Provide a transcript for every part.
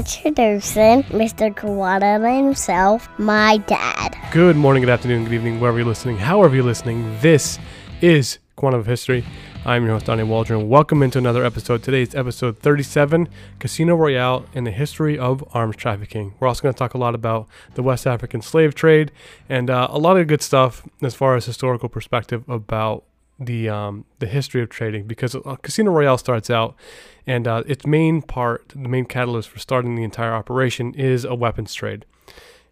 Introducing Mr. Kawada himself, my dad. Good morning, good afternoon, good evening, wherever you're listening, however you're listening. This is Quantum of History. I'm your host, Donnie Waldron. Welcome into another episode. Today's episode 37 Casino Royale and the History of Arms Trafficking. We're also going to talk a lot about the West African slave trade and uh, a lot of good stuff as far as historical perspective about the um, the history of trading because uh, Casino Royale starts out, and uh, its main part, the main catalyst for starting the entire operation is a weapons trade.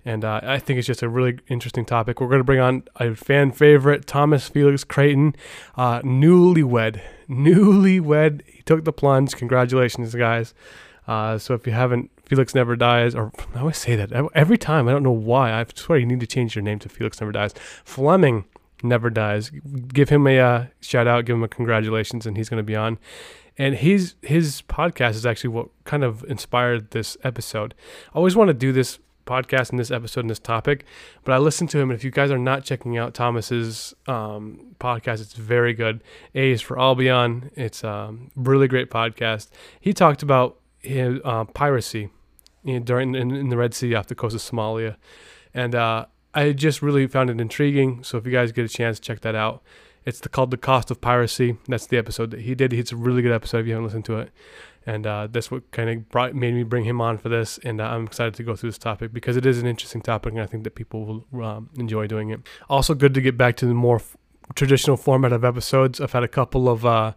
And uh, I think it's just a really interesting topic. We're going to bring on a fan favorite, Thomas Felix Creighton, uh, newlywed. Newlywed. He took the plunge. Congratulations, guys. Uh, so if you haven't, Felix Never Dies, or I always say that every time. I don't know why. I swear you need to change your name to Felix Never Dies. Fleming never dies. Give him a uh, shout out, give him a congratulations, and he's going to be on. And his his podcast is actually what kind of inspired this episode. I always want to do this podcast and this episode and this topic, but I listened to him. And if you guys are not checking out Thomas's um, podcast, it's very good. A is for Albion. It's a um, really great podcast. He talked about his, uh, piracy you know, during in, in, the Red Sea off the coast of Somalia, and uh, I just really found it intriguing. So if you guys get a chance, check that out. It's the, called The Cost of Piracy. That's the episode that he did. It's a really good episode if you haven't listened to it. And uh, that's what kind of brought made me bring him on for this. And uh, I'm excited to go through this topic because it is an interesting topic, and I think that people will um, enjoy doing it. Also, good to get back to the more f- traditional format of episodes. I've had a couple of uh,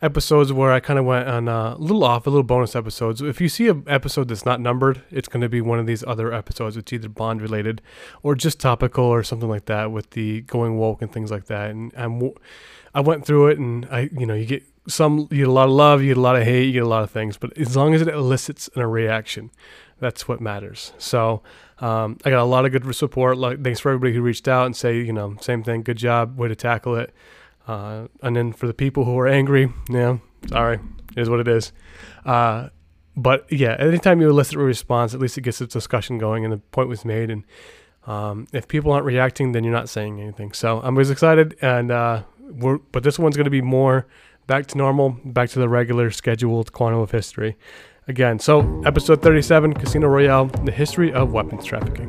episodes where I kind of went on a little off, a little bonus episodes. If you see an episode that's not numbered, it's going to be one of these other episodes. It's either Bond related or just topical or something like that with the going woke and things like that. And I'm, I went through it and I, you know, you get some, you get a lot of love, you get a lot of hate, you get a lot of things, but as long as it elicits a reaction, that's what matters. So, um, I got a lot of good support. Like, thanks for everybody who reached out and say, you know, same thing, good job, way to tackle it. Uh, and then for the people who are angry, yeah, sorry, is what it is. Uh, but yeah, anytime you elicit a response, at least it gets a discussion going and the point was made. And um, if people aren't reacting, then you're not saying anything. So I'm as excited. And uh, we're, but this one's going to be more back to normal, back to the regular scheduled quantum of history. Again, so episode 37 Casino Royale, the history of weapons trafficking.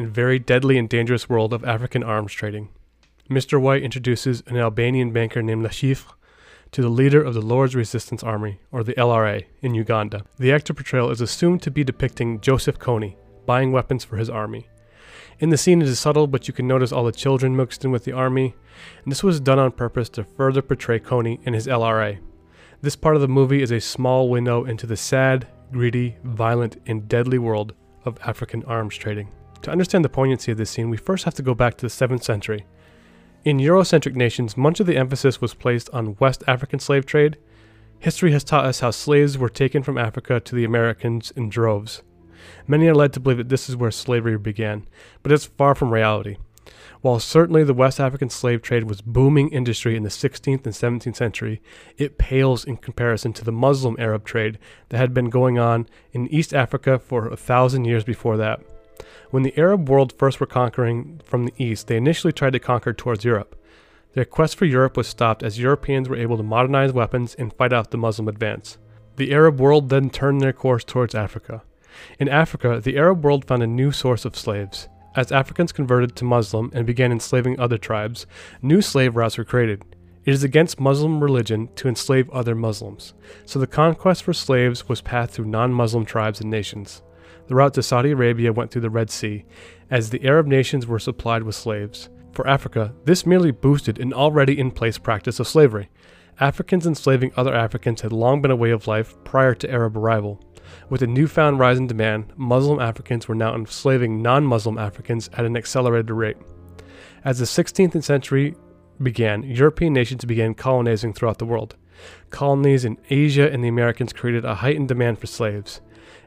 and very deadly and dangerous world of African arms trading. Mr. White introduces an Albanian banker named Le Chiffre to the leader of the Lord's Resistance Army, or the LRA, in Uganda. The actor portrayal is assumed to be depicting Joseph Kony buying weapons for his army. In the scene, it is subtle, but you can notice all the children mixed in with the army, and this was done on purpose to further portray Kony and his LRA. This part of the movie is a small window into the sad, greedy, violent, and deadly world of African arms trading. To understand the poignancy of this scene, we first have to go back to the 7th century. In Eurocentric nations, much of the emphasis was placed on West African slave trade. History has taught us how slaves were taken from Africa to the Americans in droves. Many are led to believe that this is where slavery began, but it's far from reality. While certainly the West African slave trade was booming industry in the 16th and 17th century, it pales in comparison to the Muslim Arab trade that had been going on in East Africa for a thousand years before that. When the Arab world first were conquering from the east, they initially tried to conquer towards Europe. Their quest for Europe was stopped as Europeans were able to modernize weapons and fight off the Muslim advance. The Arab world then turned their course towards Africa. In Africa, the Arab world found a new source of slaves. As Africans converted to Muslim and began enslaving other tribes, new slave routes were created. It is against Muslim religion to enslave other Muslims, so the conquest for slaves was passed through non Muslim tribes and nations. The route to Saudi Arabia went through the Red Sea, as the Arab nations were supplied with slaves. For Africa, this merely boosted an already in place practice of slavery. Africans enslaving other Africans had long been a way of life prior to Arab arrival. With a newfound rise in demand, Muslim Africans were now enslaving non Muslim Africans at an accelerated rate. As the 16th century began, European nations began colonizing throughout the world. Colonies in Asia and the Americas created a heightened demand for slaves.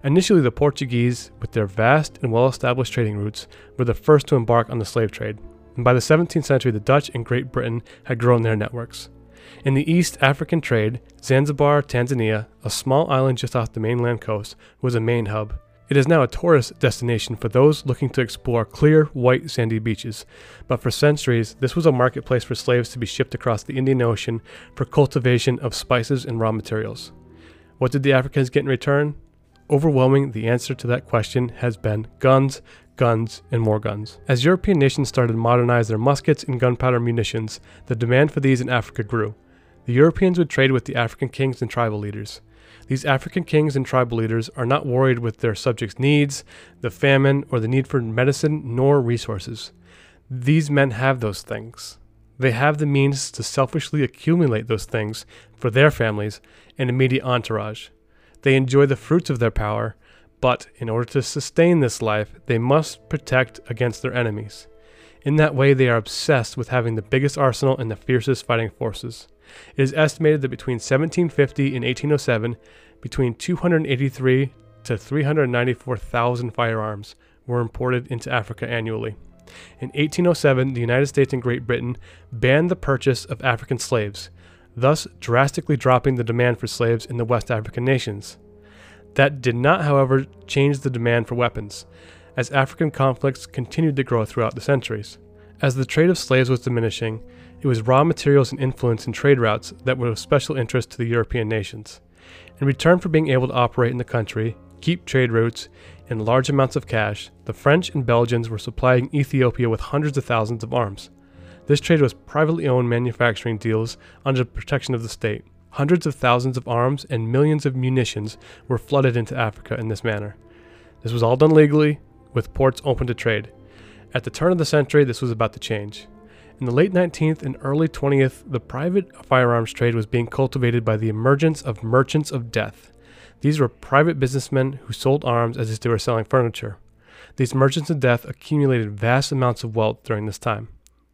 Initially, the Portuguese, with their vast and well established trading routes, were the first to embark on the slave trade. And by the 17th century, the Dutch and Great Britain had grown their networks. In the East African trade, Zanzibar, Tanzania, a small island just off the mainland coast, was a main hub. It is now a tourist destination for those looking to explore clear, white, sandy beaches. But for centuries, this was a marketplace for slaves to be shipped across the Indian Ocean for cultivation of spices and raw materials. What did the Africans get in return? Overwhelming, the answer to that question has been guns, guns, and more guns. As European nations started to modernize their muskets and gunpowder munitions, the demand for these in Africa grew. The Europeans would trade with the African kings and tribal leaders. These African kings and tribal leaders are not worried with their subjects' needs, the famine, or the need for medicine nor resources. These men have those things. They have the means to selfishly accumulate those things for their families and immediate entourage. They enjoy the fruits of their power, but in order to sustain this life, they must protect against their enemies. In that way, they are obsessed with having the biggest arsenal and the fiercest fighting forces. It is estimated that between 1750 and 1807, between 283 to 394,000 firearms were imported into Africa annually. In 1807, the United States and Great Britain banned the purchase of African slaves, thus drastically dropping the demand for slaves in the West African nations. That did not, however, change the demand for weapons, as African conflicts continued to grow throughout the centuries. As the trade of slaves was diminishing, it was raw materials and influence in trade routes that were of special interest to the European nations. In return for being able to operate in the country, keep trade routes, and large amounts of cash, the French and Belgians were supplying Ethiopia with hundreds of thousands of arms. This trade was privately owned manufacturing deals under the protection of the state. Hundreds of thousands of arms and millions of munitions were flooded into Africa in this manner. This was all done legally, with ports open to trade. At the turn of the century, this was about to change. In the late 19th and early 20th, the private firearms trade was being cultivated by the emergence of merchants of death. These were private businessmen who sold arms as if they were selling furniture. These merchants of death accumulated vast amounts of wealth during this time.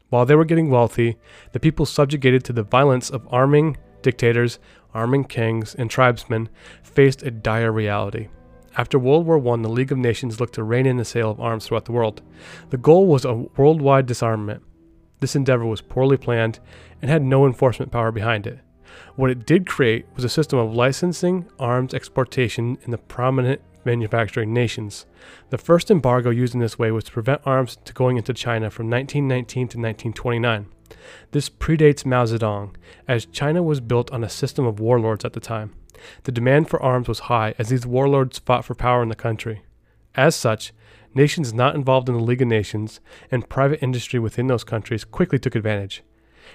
While they were getting wealthy, the people subjugated to the violence of arming dictators, arming kings, and tribesmen faced a dire reality. After World War I, the League of Nations looked to rein in the sale of arms throughout the world. The goal was a worldwide disarmament. This endeavor was poorly planned and had no enforcement power behind it. What it did create was a system of licensing arms exportation in the prominent manufacturing nations. The first embargo used in this way was to prevent arms to going into China from 1919 to 1929. This predates Mao Zedong, as China was built on a system of warlords at the time. The demand for arms was high as these warlords fought for power in the country. As such, nations not involved in the League of Nations and private industry within those countries quickly took advantage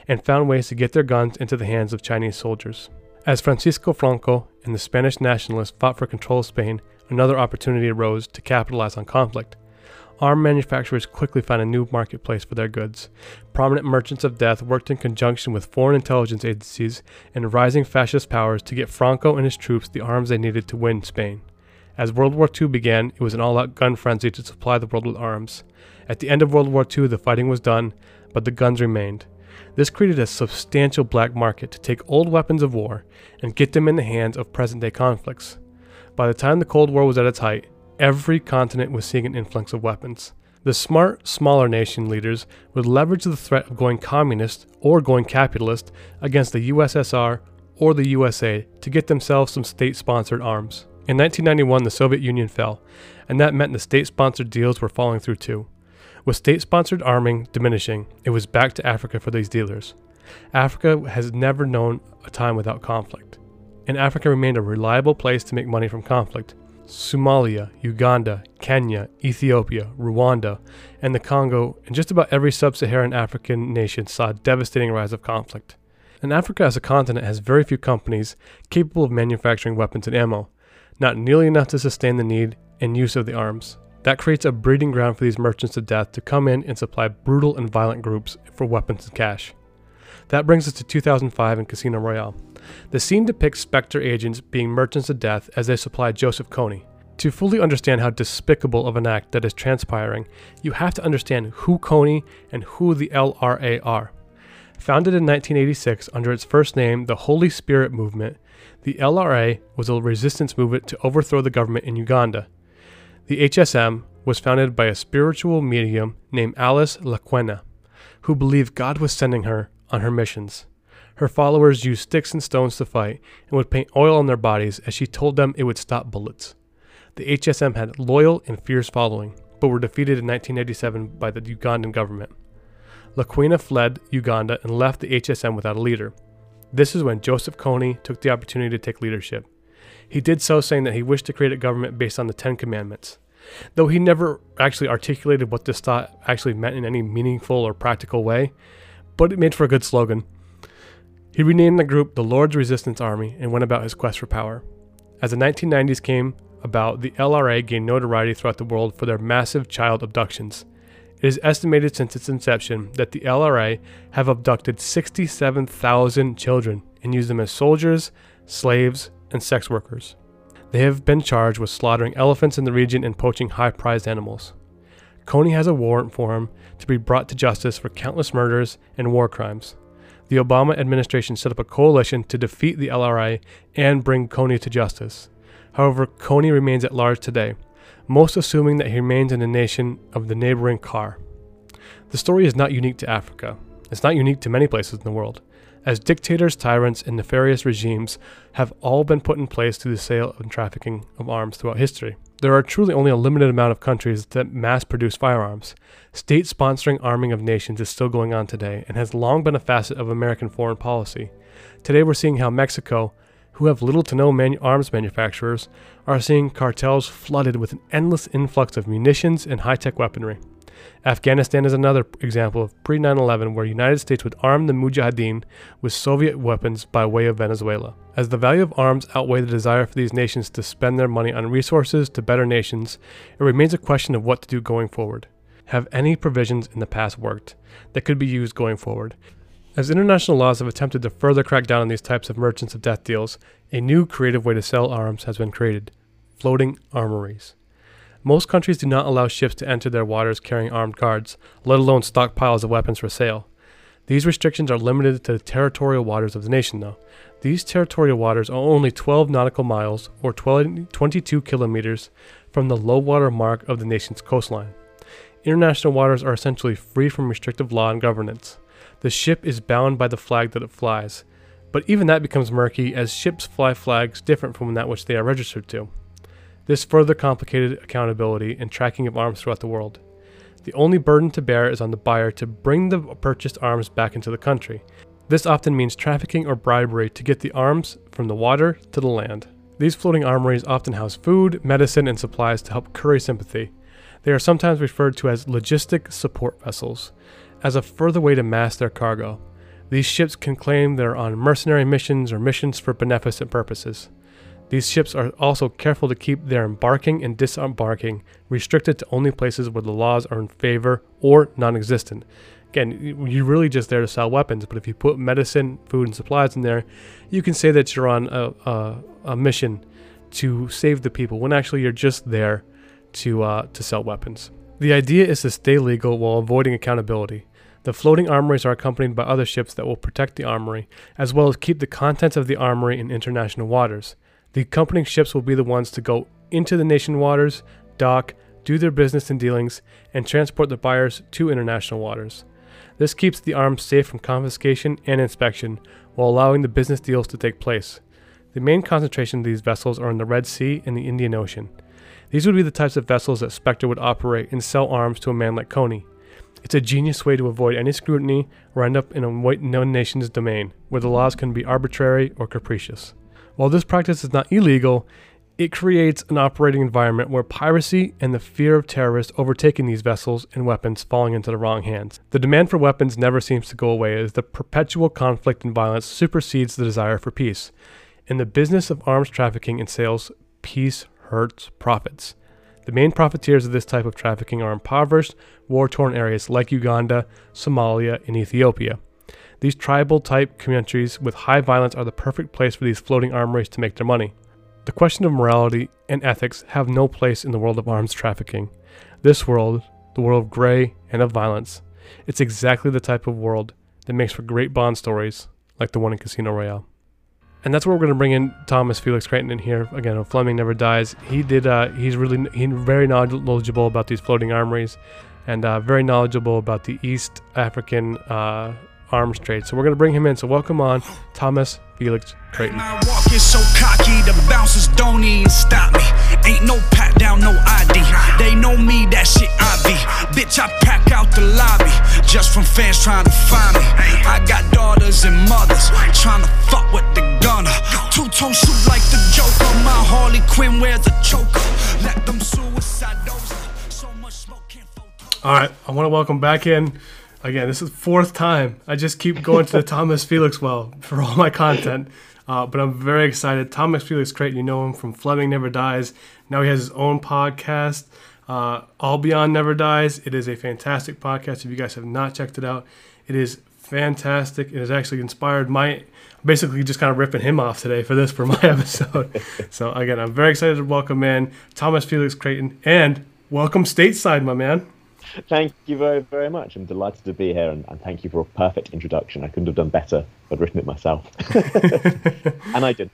and found ways to get their guns into the hands of Chinese soldiers. As Francisco Franco and the Spanish nationalists fought for control of Spain, another opportunity arose to capitalize on conflict. Arm manufacturers quickly found a new marketplace for their goods. Prominent merchants of death worked in conjunction with foreign intelligence agencies and rising fascist powers to get Franco and his troops the arms they needed to win Spain. As World War II began, it was an all out gun frenzy to supply the world with arms. At the end of World War II, the fighting was done, but the guns remained. This created a substantial black market to take old weapons of war and get them in the hands of present day conflicts. By the time the Cold War was at its height, every continent was seeing an influx of weapons. The smart, smaller nation leaders would leverage the threat of going communist or going capitalist against the USSR or the USA to get themselves some state sponsored arms. In 1991, the Soviet Union fell, and that meant the state sponsored deals were falling through too. With state sponsored arming diminishing, it was back to Africa for these dealers. Africa has never known a time without conflict, and Africa remained a reliable place to make money from conflict. Somalia, Uganda, Kenya, Ethiopia, Rwanda, and the Congo, and just about every sub Saharan African nation saw a devastating rise of conflict. And Africa as a continent has very few companies capable of manufacturing weapons and ammo, not nearly enough to sustain the need and use of the arms. That creates a breeding ground for these merchants of death to come in and supply brutal and violent groups for weapons and cash. That brings us to 2005 in Casino Royale. The scene depicts Spectre agents being merchants of death as they supply Joseph Kony. To fully understand how despicable of an act that is transpiring, you have to understand who Kony and who the LRA are. Founded in 1986 under its first name, the Holy Spirit Movement, the LRA was a resistance movement to overthrow the government in Uganda. The HSM was founded by a spiritual medium named Alice Lakwena, who believed God was sending her on her missions. Her followers used sticks and stones to fight and would paint oil on their bodies as she told them it would stop bullets. The HSM had loyal and fierce following, but were defeated in 1987 by the Ugandan government. Lakwena fled Uganda and left the HSM without a leader. This is when Joseph Kony took the opportunity to take leadership. He did so saying that he wished to create a government based on the Ten Commandments. Though he never actually articulated what this thought actually meant in any meaningful or practical way, but it made for a good slogan. He renamed the group the Lord's Resistance Army and went about his quest for power. As the 1990s came about, the LRA gained notoriety throughout the world for their massive child abductions. It is estimated since its inception that the LRA have abducted 67,000 children and used them as soldiers, slaves, and sex workers. They have been charged with slaughtering elephants in the region and poaching high prized animals. Kony has a warrant for him to be brought to justice for countless murders and war crimes. The Obama administration set up a coalition to defeat the LRA and bring Kony to justice. However, Kony remains at large today, most assuming that he remains in the nation of the neighboring CAR. The story is not unique to Africa. It's not unique to many places in the world, as dictators, tyrants, and nefarious regimes have all been put in place through the sale and trafficking of arms throughout history. There are truly only a limited amount of countries that mass produce firearms. State sponsoring arming of nations is still going on today and has long been a facet of American foreign policy. Today we're seeing how Mexico, who have little to no manu- arms manufacturers, are seeing cartels flooded with an endless influx of munitions and high tech weaponry. Afghanistan is another example of pre 9 11 where United States would arm the Mujahideen with Soviet weapons by way of Venezuela. As the value of arms outweigh the desire for these nations to spend their money on resources to better nations, it remains a question of what to do going forward. Have any provisions in the past worked that could be used going forward? As international laws have attempted to further crack down on these types of merchants of death deals, a new creative way to sell arms has been created floating armories. Most countries do not allow ships to enter their waters carrying armed guards, let alone stockpiles of weapons for sale. These restrictions are limited to the territorial waters of the nation, though. These territorial waters are only 12 nautical miles, or 12, 22 kilometers, from the low water mark of the nation's coastline. International waters are essentially free from restrictive law and governance. The ship is bound by the flag that it flies, but even that becomes murky as ships fly flags different from that which they are registered to. This further complicated accountability and tracking of arms throughout the world. The only burden to bear is on the buyer to bring the purchased arms back into the country. This often means trafficking or bribery to get the arms from the water to the land. These floating armories often house food, medicine, and supplies to help curry sympathy. They are sometimes referred to as logistic support vessels as a further way to mask their cargo. These ships can claim they're on mercenary missions or missions for beneficent purposes. These ships are also careful to keep their embarking and disembarking restricted to only places where the laws are in favor or non existent. Again, you're really just there to sell weapons, but if you put medicine, food, and supplies in there, you can say that you're on a, a, a mission to save the people when actually you're just there to, uh, to sell weapons. The idea is to stay legal while avoiding accountability. The floating armories are accompanied by other ships that will protect the armory, as well as keep the contents of the armory in international waters. The accompanying ships will be the ones to go into the nation waters, dock, do their business and dealings, and transport the buyers to international waters. This keeps the arms safe from confiscation and inspection, while allowing the business deals to take place. The main concentration of these vessels are in the Red Sea and the Indian Ocean. These would be the types of vessels that Spectre would operate and sell arms to a man like Kony. It's a genius way to avoid any scrutiny or end up in a white known nation's domain, where the laws can be arbitrary or capricious. While this practice is not illegal, it creates an operating environment where piracy and the fear of terrorists overtaking these vessels and weapons falling into the wrong hands. The demand for weapons never seems to go away as the perpetual conflict and violence supersedes the desire for peace. In the business of arms trafficking and sales, peace hurts profits. The main profiteers of this type of trafficking are impoverished, war torn areas like Uganda, Somalia, and Ethiopia. These tribal type countries with high violence are the perfect place for these floating armories to make their money. The question of morality and ethics have no place in the world of arms trafficking. This world, the world of gray and of violence, it's exactly the type of world that makes for great Bond stories like the one in Casino Royale. And that's where we're going to bring in Thomas Felix Creighton in here again. Fleming Never Dies. He did. Uh, he's really he's very knowledgeable about these floating armories, and uh, very knowledgeable about the East African uh, arms trade. So we're going to bring him in. So welcome on Thomas Felix Creighton. My walk is so cocky, the bouncers don't even stop me. Ain't no pat down, no ID. They know me, that shit I be. Bitch, I pack out the lobby just from fans trying to find me. I got daughters and mothers trying to fuck with the gunner. Two tone shoot like the Joker. My Harley Quinn wears a choker. Let them suicide So much smoke can't All right, I want to welcome back in again, this is fourth time. I just keep going to the Thomas Felix well for all my content. Uh, but I'm very excited. Thomas Felix Creighton, you know him from Fleming Never Dies. Now he has his own podcast, uh, Albion Never Dies. It is a fantastic podcast. If you guys have not checked it out, it is fantastic. It has actually inspired my, basically just kind of ripping him off today for this for my episode. so again, I'm very excited to welcome in Thomas Felix Creighton and welcome stateside, my man. Thank you very, very much. I'm delighted to be here and, and, thank you for a perfect introduction. I couldn't have done better. I'd written it myself. and I did.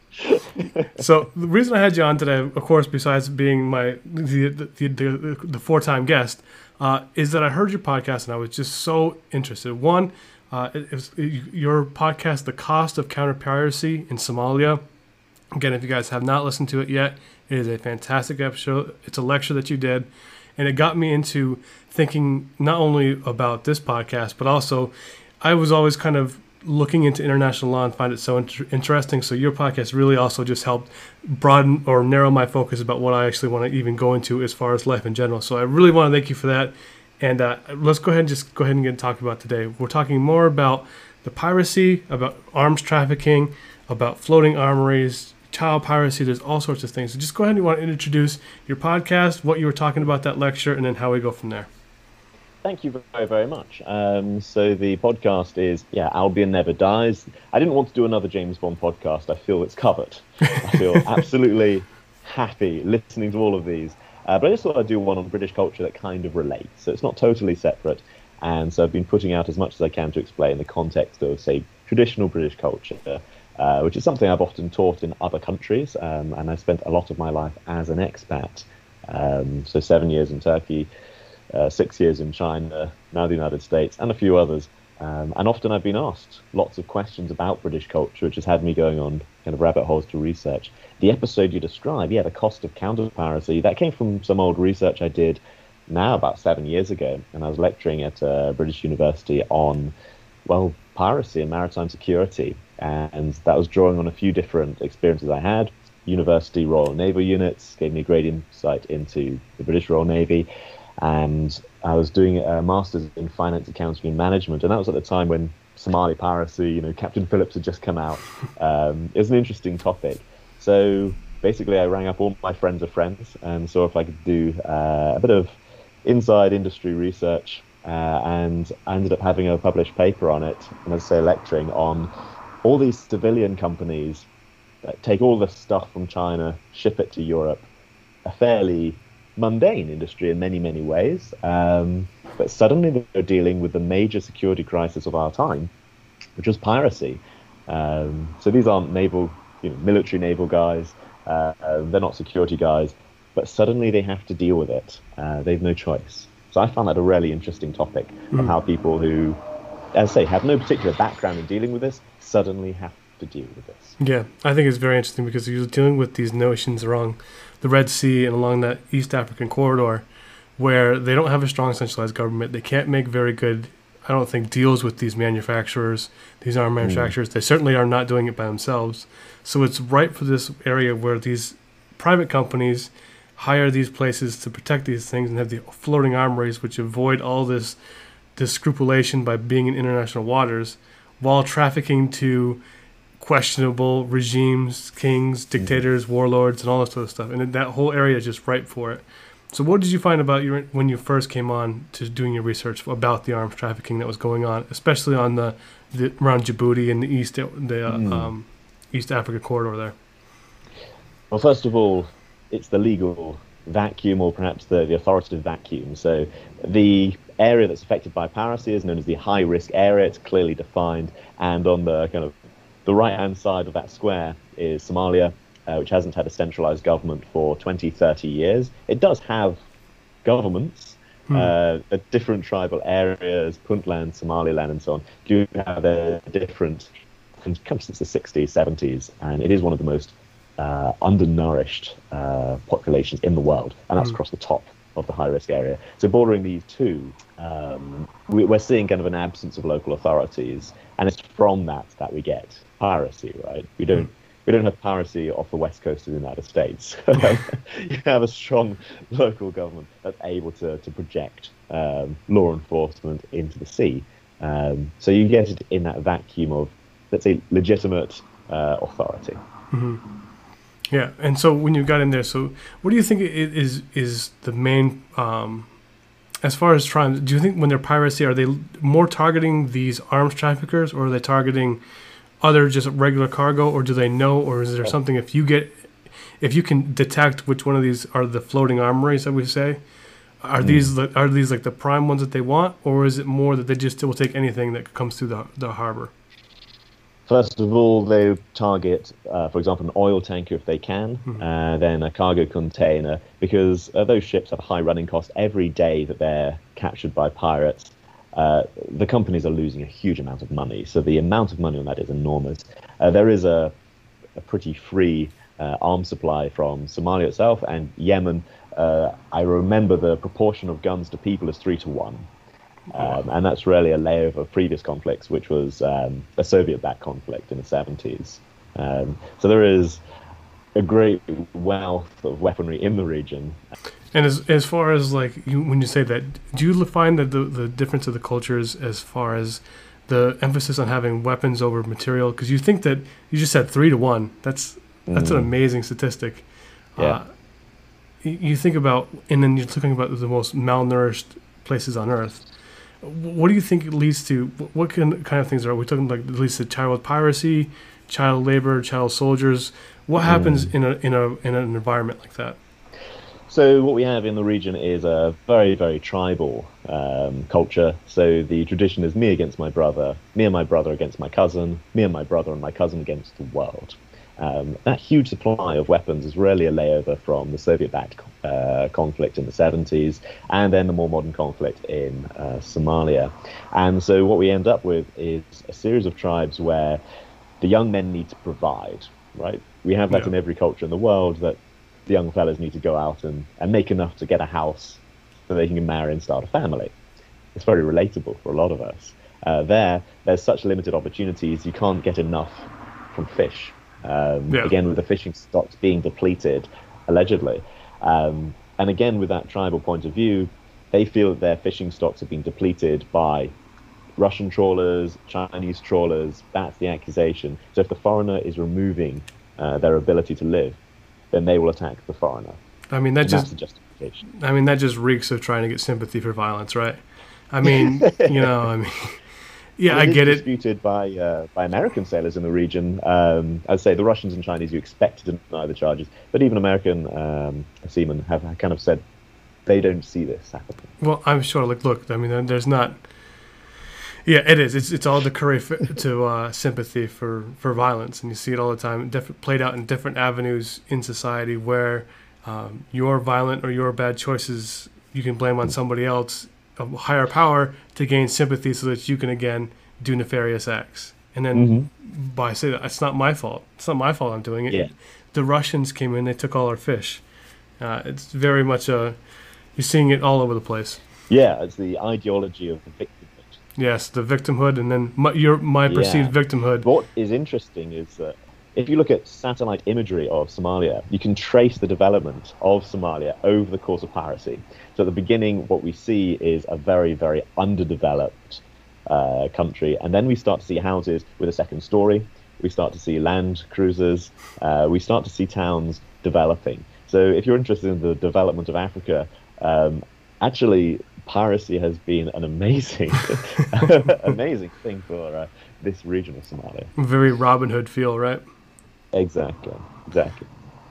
so the reason I had you on today, of course, besides being my the the, the, the four time guest, uh, is that I heard your podcast and I was just so interested. One, uh, it, it your podcast, The Cost of Counter Piracy in Somalia. Again, if you guys have not listened to it yet, it is a fantastic episode. It's a lecture that you did and it got me into thinking not only about this podcast but also I was always kind of looking into international law and find it so inter- interesting. So your podcast really also just helped broaden or narrow my focus about what I actually want to even go into as far as life in general. So I really want to thank you for that. And uh, let's go ahead and just go ahead and get talking about today. We're talking more about the piracy, about arms trafficking, about floating armories, child piracy. There's all sorts of things. So just go ahead and you want to introduce your podcast, what you were talking about that lecture, and then how we go from there. Thank you very, very much. Um, so the podcast is, yeah, Albion Never Dies. I didn't want to do another James Bond podcast. I feel it's covered. I feel absolutely happy listening to all of these. Uh, but I just thought I'd do one on British culture that kind of relates. So it's not totally separate. And so I've been putting out as much as I can to explain the context of, say, traditional British culture, uh, which is something I've often taught in other countries. Um, and I spent a lot of my life as an expat. Um, so seven years in Turkey, uh, six years in China, now the United States, and a few others. Um, and often I've been asked lots of questions about British culture, which has had me going on kind of rabbit holes to research. The episode you describe, yeah, the cost of counter piracy, that came from some old research I did now about seven years ago, and I was lecturing at a British university on, well, piracy and maritime security and that was drawing on a few different experiences I had. University Royal Naval units gave me a great insight into the British Royal Navy, and I was doing a master's in finance, accounting, and management, and that was at the time when Somali piracy, you know, Captain Phillips had just come out. Um, it was an interesting topic. So basically, I rang up all my friends of friends and saw if I could do uh, a bit of inside industry research, uh, and I ended up having a published paper on it, and as I say, lecturing on all these civilian companies that take all the stuff from China, ship it to Europe, a fairly mundane industry in many, many ways. Um, but suddenly they're dealing with the major security crisis of our time, which was piracy. Um, so these aren't naval, you know, military naval guys. Uh, they're not security guys, but suddenly they have to deal with it. Uh, they've no choice. So I found that a really interesting topic mm. of how people who, as I say, have no particular background in dealing with this, suddenly have to deal with this. Yeah, I think it's very interesting because you're dealing with these notions along the Red Sea and along that East African corridor where they don't have a strong centralized government. They can't make very good, I don't think, deals with these manufacturers, these arm hmm. manufacturers. Mm. They certainly are not doing it by themselves. So it's right for this area where these private companies hire these places to protect these things and have the floating armories, which avoid all this this scrupulation by being in international waters while trafficking to questionable regimes, kings, mm-hmm. dictators, warlords, and all this other stuff. And that whole area is just ripe for it. So, what did you find about your when you first came on to doing your research about the arms trafficking that was going on, especially on the, the around Djibouti and the east the uh, mm. um, East Africa corridor there? Well, first of all, it's the legal vacuum or perhaps the, the authoritative vacuum. So the area that's affected by piracy is known as the high risk area. It's clearly defined. And on the kind of the right hand side of that square is Somalia, uh, which hasn't had a centralized government for 20, 30 years. It does have governments. Uh, different tribal areas, Puntland, Somaliland, and so on, do have their different, come since the 60s, 70s, and it is one of the most uh, undernourished uh, populations in the world, and that's across the top of the high risk area. So, bordering these two, um, we, we're seeing kind of an absence of local authorities, and it's from that that we get piracy, right? We don't. We don't have piracy off the west coast of the United States. you have a strong local government that's able to, to project um, law enforcement into the sea. Um, so you get it in that vacuum of, let's say, legitimate uh, authority. Yeah, and so when you got in there, so what do you think is is the main um, as far as trying? Do you think when they're piracy, are they more targeting these arms traffickers, or are they targeting other just regular cargo, or do they know, or is there something if you get if you can detect which one of these are the floating armories that we say? Are these the, are these like the prime ones that they want, or is it more that they just will take anything that comes through the the harbor? First of all, they target, uh, for example, an oil tanker if they can, uh, then a cargo container, because uh, those ships have a high running cost every day that they're captured by pirates. Uh, the companies are losing a huge amount of money, so the amount of money on that is enormous. Uh, there is a, a pretty free uh, arms supply from Somalia itself and Yemen. Uh, I remember the proportion of guns to people is three to one. Um, and that's really a layover of previous conflicts, which was um, a Soviet-backed conflict in the 70s. Um, so there is a great wealth of weaponry in the region. And as as far as like you, when you say that, do you find that the the difference of the cultures as far as the emphasis on having weapons over material? Because you think that you just said three to one. That's that's an amazing statistic. Yeah. Uh, you you think about, and then you're talking about the most malnourished places on earth. Wh- What do you think it leads to? What kind kind of things are we talking like? Leads to child piracy, child labor, child soldiers. What happens in a in a in an environment like that? So what we have in the region is a very, very tribal um, culture. So the tradition is me against my brother, me and my brother against my cousin, me and my brother and my cousin against the world. Um, that huge supply of weapons is really a layover from the Soviet-backed uh, conflict in the 70s, and then the more modern conflict in uh, Somalia. And so what we end up with is a series of tribes where the young men need to provide. Right? We have that Yeah. in every culture in the world that the young fellas need to go out and, and make enough to get a house so they can marry and start a family. It's very relatable for a lot of us. Uh, there, there's such limited opportunities, you can't get enough from fish. Um, Yeah. Again, with the fishing stocks being depleted, allegedly. Um, and again, with that tribal point of view, they feel that their fishing stocks have been depleted by Russian trawlers, Chinese trawlers. That's the accusation. So if the foreigner is removing uh, their ability to live, then they will attack the foreigner. I mean, that And just justification. I mean, that just reeks of trying to get sympathy for violence, right? I mean, you know, I mean, yeah, I get it. Disputed by uh, by American sailors in the region. Um, I'd say the Russians and Chinese you expect to deny the charges, but even American um, seamen have kind of said they don't see this happening. Well, I'm sure. Like, look, I mean, there's not. Yeah, it is. It's it's all the curry f- to uh, sympathy for for violence, and you see it all the time, diff- played out in different avenues in society where um, your violent or your bad choices you can blame on somebody else, a higher power, to gain sympathy, so that you can again do nefarious acts. And then by say that it's not my fault. It's not my fault. I'm doing it. Yeah. The Russians came in. They took all our fish. Uh, it's very much a. You're seeing it all over the place. Yeah, it's the ideology of the victim. Yes, the victimhood, and then my, your my perceived Yeah. victimhood. What is interesting is that if you look at satellite imagery of Somalia, you can trace the development of Somalia over the course of piracy. So at the beginning, what we see is a very, very underdeveloped uh, country, and then we start to see houses with a second story. We start to see land cruisers. Uh, we start to see towns developing. So if you're interested in the development of Africa, um, actually piracy has been an amazing, amazing thing for uh, this region of Somalia. Very Robin Hood feel, right? Exactly, exactly.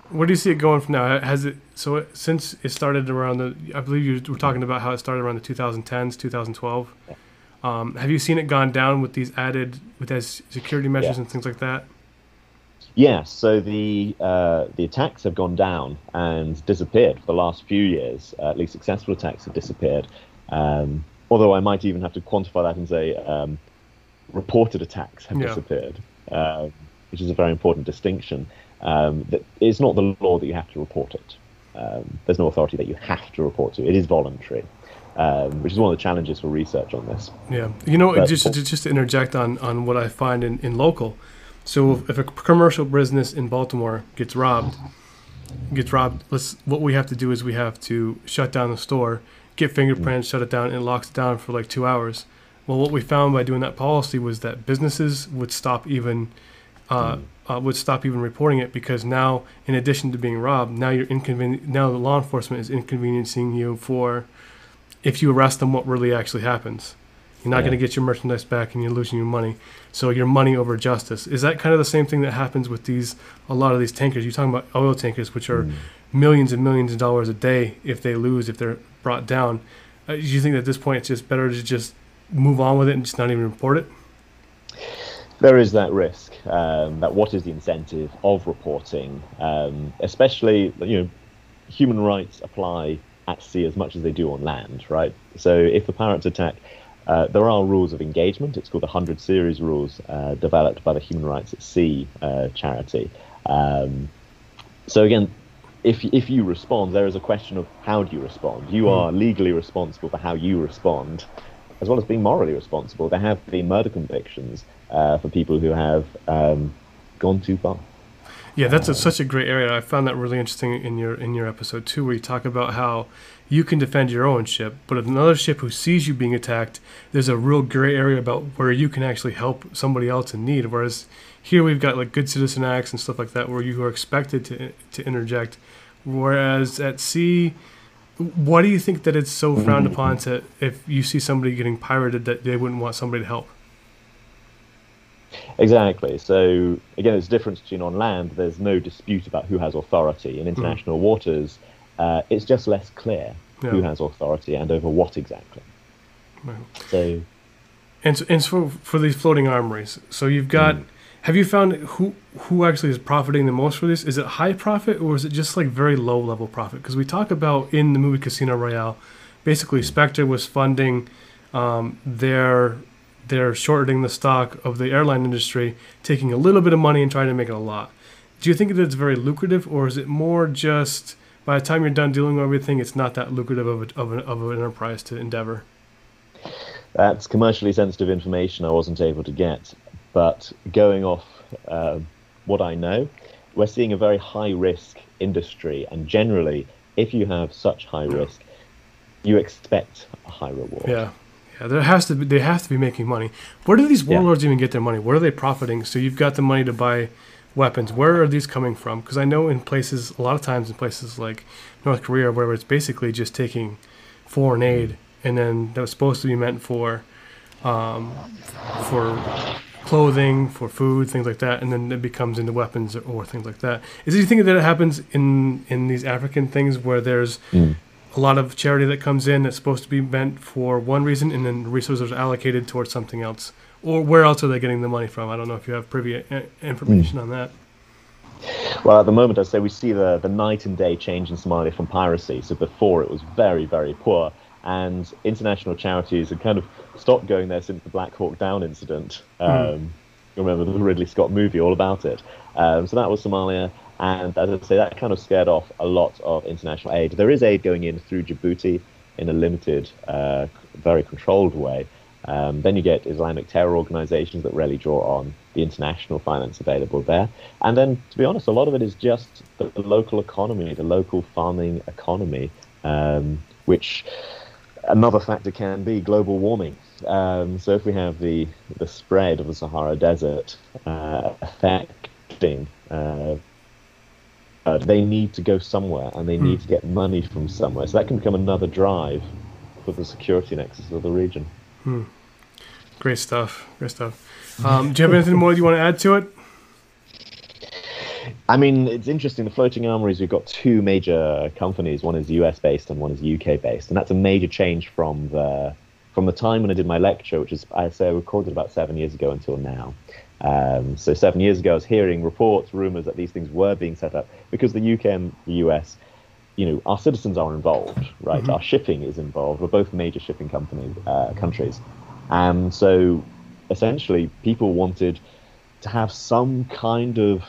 Where do you see it going from now? Has it so it, since it started around the? I believe you were talking about how it started around the 2010s, 2012. Um, have you seen it gone down with these added with as security measures Yeah. and things like that? Yeah, so the uh, the attacks have gone down and disappeared for the last few years. Uh, at least successful attacks have disappeared. Um, although I might even have to quantify that and say um, reported attacks have Yeah. disappeared, uh, which is a very important distinction. Um, that it's not the law that you have to report it. Um, there's no authority that you have to report to. It is voluntary, um, which is one of the challenges for research on this. Yeah, you know, But- just to, just to interject on on what I find in, in local. So if, if a commercial business in Baltimore gets robbed, gets robbed, let's what we have to do is we have to shut down the store, get fingerprints, shut it down, and it locks it down for like two hours. Well, what we found by doing that policy was that businesses would stop even uh, uh, would stop even reporting it because now, in addition to being robbed, now you're inconven- Now the law enforcement is inconveniencing you for if you arrest them, what really actually happens. You're not Yeah. going to get your merchandise back, and you're losing your money. So your money over justice is that kind of the same thing that happens with these a lot of these tankers. You're talking about oil tankers, which are millions and millions of dollars a day if they lose, if they're brought down. Uh, do you think at this point it's just better to just move on with it and just not even report it? There is that risk. Um, that what is the incentive of reporting, um, especially you know, human rights apply at sea as much as they do on land, right? So if the pirates attack, uh, there are rules of engagement. It's called the Hundred Series rules, uh, developed by the Human Rights at Sea uh, charity. Um, so again, if if you respond, there is a question of how do you respond. You are legally responsible for how you respond, as well as being morally responsible. There have been murder convictions uh, for people who have um, gone too far. Yeah, that's a, such a great area. I found that really interesting in your in your episode too, where you talk about how you can defend your own ship, but if another ship who sees you being attacked, there's a real gray area about where you can actually help somebody else in need. Whereas here we've got like good citizen acts and stuff like that, where you are expected to to interject. Whereas at sea, why do you think that it's so mm-hmm. frowned upon to if you see somebody getting pirated that they wouldn't want somebody to help? Exactly. So again, there's a difference between on land. There's no dispute about who has authority. In mm-hmm. international waters, uh, it's just less clear who has authority and over what exactly. Right. So And so, and so for these floating armories, so you've got. Mm. Have you found who who actually is profiting the most for this? Is it high profit or is it just like very low level profit? Because we talk about in the movie Casino Royale, basically Spectre was funding um, their their shortening the stock of the airline industry, taking a little bit of money and trying to make it a lot. Do you think that it's very lucrative, or is it more just by the time you're done dealing with everything, it's not that lucrative of, a, of, an, of an enterprise to endeavor? that's commercially sensitive information I wasn't able to get. But going off uh, what I know, we're seeing a very high risk industry, and generally, if you have such high risk, you expect a high reward. Yeah, yeah. There has to be. They have to be making money. Where do these Yeah. warlords even get their money? Where are they profiting? So you've got the money to buy weapons. Where are these coming from? Because I know in places, a lot of times in places like North Korea, where it's basically just taking foreign aid, and then that was supposed to be meant for, um, for clothing, for food, things like that, and then it becomes into weapons or, or things like that. Is it you think that it happens in in these African things where there's a lot of charity that comes in that's supposed to be meant for one reason, and then resources are allocated towards something else. Or where else are they getting the money from? I don't know if you have privy uh, information on that. Well, at the moment, I'd say we see the, the night and day change in Somalia from piracy. So before it was very, very poor, and international charities had kind of stopped going there since the Black Hawk Down incident. Um, You remember the Ridley Scott movie, all about it. Um, so that was Somalia, and as I say, that kind of scared off a lot of international aid. There is aid going in through Djibouti in a limited, uh, very controlled way. Um, then you get Islamic terror organizations that really draw on the international finance available there. And then, to be honest, a lot of it is just the, the local economy, the local farming economy, um, which another factor can be global warming. Um, so if we have the, the spread of the Sahara Desert uh, affecting, uh, uh, they need to go somewhere and they need to get money from somewhere. So that can become another drive for the security nexus of the region. Great stuff. Great stuff. Um, do you have anything more you want to add to it? I mean, it's interesting. The floating armories, we've got two major companies. One is US based and one is UK based, and that's a major change from the from the time when I did my lecture, which is I say I recorded about seven years ago until now. Um, so seven years ago, I was hearing reports, rumors that these things were being set up because the UK and the US, you know, our citizens are involved, right? Our shipping is involved. We're both major shipping company uh, countries, and so essentially, people wanted to have some kind of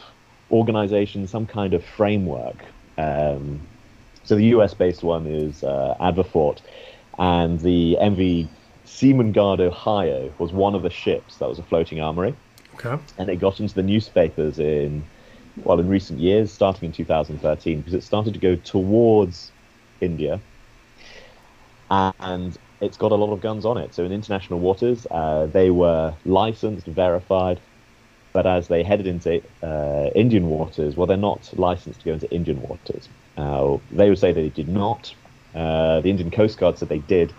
organization, some kind of framework. Um, so the US-based one is uh, AdvanFort, and the MV Seaman Guard Ohio was one of the ships that was a floating armory, Okay. and it got into the newspapers in well in recent years, starting in 2013, because it started to go towards India, and it's got a lot of guns on it. So in international waters, uh, they were licensed, verified, but as they headed into uh, Indian waters, well, they're not licensed to go into Indian waters. Uh, they would say they did not. Uh, the Indian Coast Guard said they did,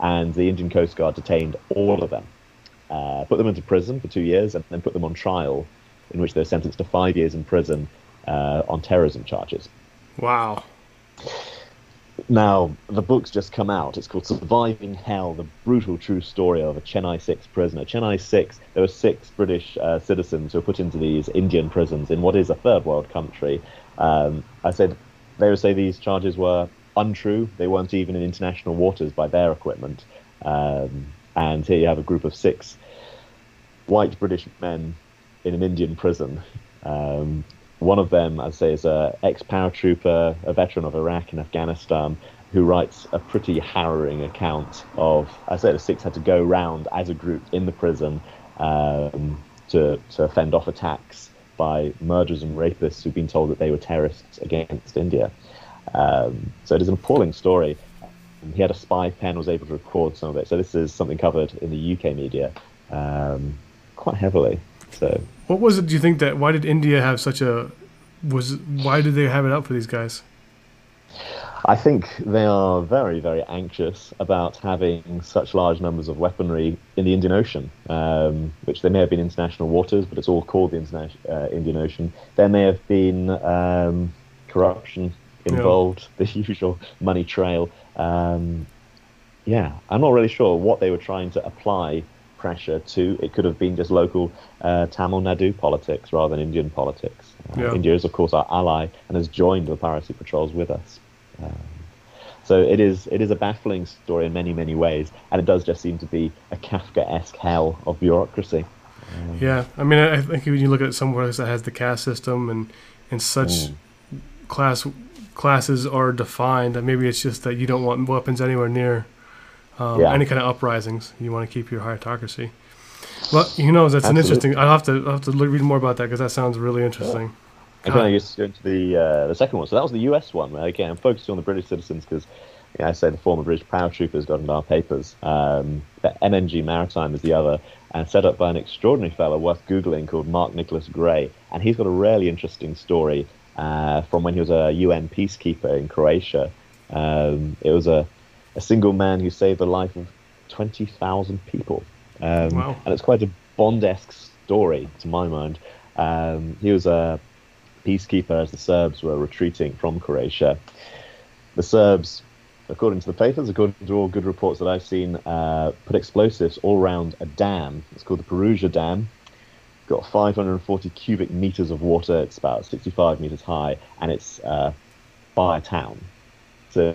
and the Indian Coast Guard detained all of them, uh, put them into prison for two years, and then put them on trial, in which they were sentenced to five years in prison uh, on terrorism charges. Wow. Now, the book's just come out. It's called Surviving Hell The Brutal True Story of a Chennai 6 Prisoner. Chennai 6, there were six British uh, citizens who were put into these Indian prisons in what is a third world country. Um, I said, they would say these charges were untrue. They weren't even in international waters by their equipment. Um, and here you have a group of six white British men in an Indian prison. Um, one of them, I'd say, is a ex-paratrooper, a veteran of Iraq and Afghanistan, who writes a pretty harrowing account of. I say the six had to go round as a group in the prison um, to to fend off attacks by murderers and rapists who've been told that they were terrorists against India. Um, so it is an appalling story. He had a spy pen, was able to record some of it. So this is something covered in the UK media um, quite heavily. So What was it? Do you think that? Why did India have such a? Was why did they have it out for these guys? I think they are very, very anxious about having such large numbers of weaponry in the Indian Ocean, um, which they may have been international waters, but it's all called the Interna- uh, Indian Ocean. There may have been um, corruption involved, the usual money trail. Um, yeah, I'm not really sure what they were trying to apply pressure to. It could have been just local uh, Tamil Nadu politics rather than Indian politics. Uh, Yeah. India is, of course, our ally and has joined the piracy patrols with us. Um, so it is it is a baffling story in many many ways, and it does just seem to be a Kafka-esque hell of bureaucracy. Yeah, I mean, I I think when you look at somewhere that has the caste system and and such class classes are defined, maybe it's just that you don't want weapons anywhere near um, Yeah. any kind of uprisings. You want to keep your hierarchy. Well, you know, that's an interesting. I'll have to I'll have to look, read more about that because that sounds really interesting. Then I guess go into the uh, the second one. So that was the US one. Where, again, I'm focusing on the British citizens because, you know, I say the former British paratroopers got into our papers. Um, MNG Maritime is the other, and set up by an extraordinary fellow worth googling called Mark Nicholas Gray, and he's got a really interesting story uh, from when he was a UN peacekeeper in Croatia. Um, it was a a single man who saved the life of twenty thousand people. Um, Wow. And it's quite a Bond-esque story to my mind. Um, he was a peacekeeper as the Serbs were retreating from Croatia. The Serbs, according to the papers, according to all good reports that I've seen, uh, put explosives all around a dam. It's called the Peruća Dam. Got 540 cubic meters of water. It's about 65 meters high, and it's uh, by a town. So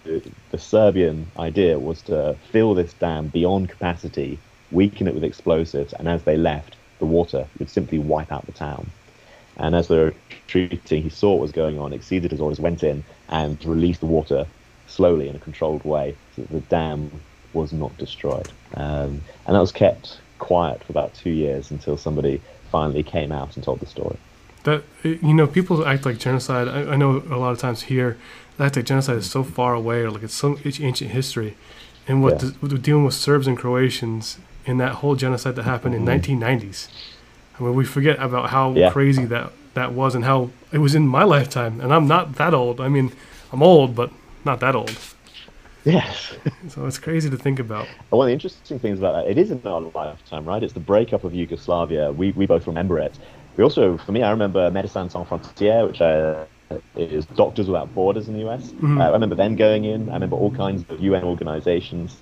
the Serbian idea was to fill this dam beyond capacity, weaken it with explosives, and as they left, the water would simply wipe out the town. And as they were retreating, he saw what was going on, exceeded his orders, went in and released the water slowly in a controlled way so that the dam was not destroyed. Um, and that was kept quiet for about two years until somebody finally came out and told the story. That you know, people act like genocide. I, I know a lot of times here, they act like genocide is so far away, or like it's so it's ancient history. And what Yeah. the, what dealing with Serbs and Croatians in that whole genocide that happened in 1990s. I mean, we forget about how Mm-hmm. Yeah. crazy that that was, and how it was in my lifetime. And I'm not that old. I mean, I'm old, but not that old. Yes. So it's crazy to think about. One of the interesting things about that, it is in our lifetime, right? It's the breakup of Yugoslavia. We, we both remember it. we also, for me, I remember Médecins Sans Frontières, which uh, is Doctors Without Borders in the US. Uh, I remember them going in. I remember all kinds of UN organizations.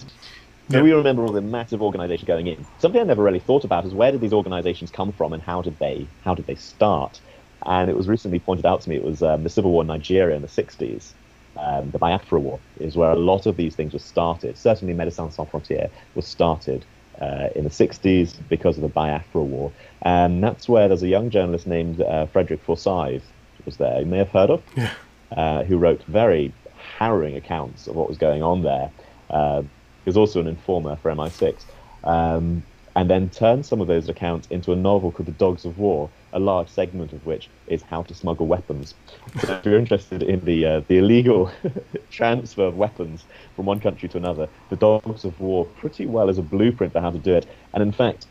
So we remember all the massive organizations going in. Something I never really thought about is where did these organizations come from and how did they how did they start? And it was recently pointed out to me it was um, the civil war in Nigeria in the 60s. Um, the Biafra War is where a lot of these things were started. Certainly, Médecins Sans Frontières was started uh, in the 60s because of the Biafra War. And that's where there's a young journalist named uh, Frederick Forsyth who was there. You may have heard of Yeah. uh, who wrote very harrowing accounts of what was going on there. Uh, he was also an informer for MI6, um, and then turned some of those accounts into a novel called The Dogs of War, a large segment of which is how to smuggle weapons. So if you're interested in the uh, the illegal transfer of weapons from one country to another, The Dogs of War pretty well is a blueprint for how to do it. And in fact,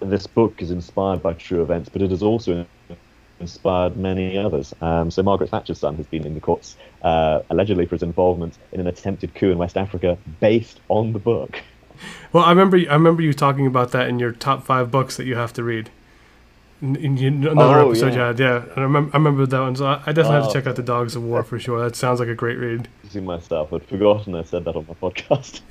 this book is inspired by true events, but it has also inspired many others. Um, so Margaret Thatcher's son has been in the courts uh, allegedly for his involvement in an attempted coup in West Africa, based on the book. Well, I remember I remember you talking about that in your top five books that you have to read. In, in, another Oh, episode yeah. you had, yeah. And I remember, I remember that one, so I, I definitely have to Oh. check out the Dogs of War for sure. That sounds like a great read. See myself, I'd forgotten I said that on my podcast.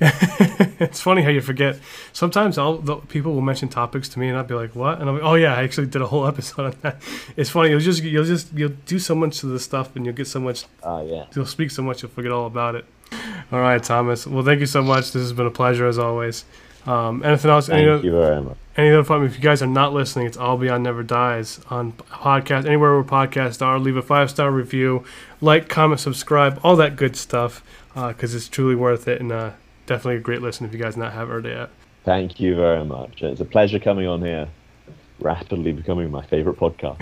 it's funny how you forget. Sometimes all the people will mention topics to me, and I'll be like, "What?" And I'm like, "Oh yeah, I actually did a whole episode on that." It's funny. You'll just you'll just you'll do so much to the stuff, and you'll get so much. Ah, yeah. You'll speak so much, you'll forget all about it. All right, Thomas. Well, thank you so much. This has been a pleasure as always. Um, anything else? Any Thank other- you very much. any other fun? If you guys are not listening, it's Albion Never Dies on podcast anywhere where podcasts are. Leave a five star review, like, comment, subscribe, all that good stuff, because it's truly worth it and uh, definitely a great listen if you guys not have heard it yet. Thank you very much. It's a pleasure coming on here. Rapidly becoming my favorite podcast,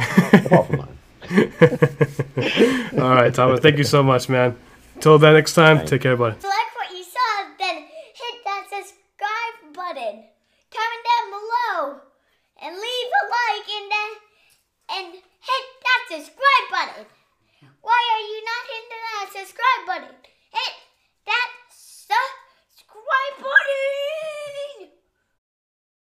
apart from mine. All right, Thomas. Thank you so much, man. Till then, next time, Bye. take care, everybody. If you like what you saw, then hit that subscribe button. Comment down below and leave a like and then and hit that subscribe button. Why are you not hitting that subscribe button? Hit that subscribe button.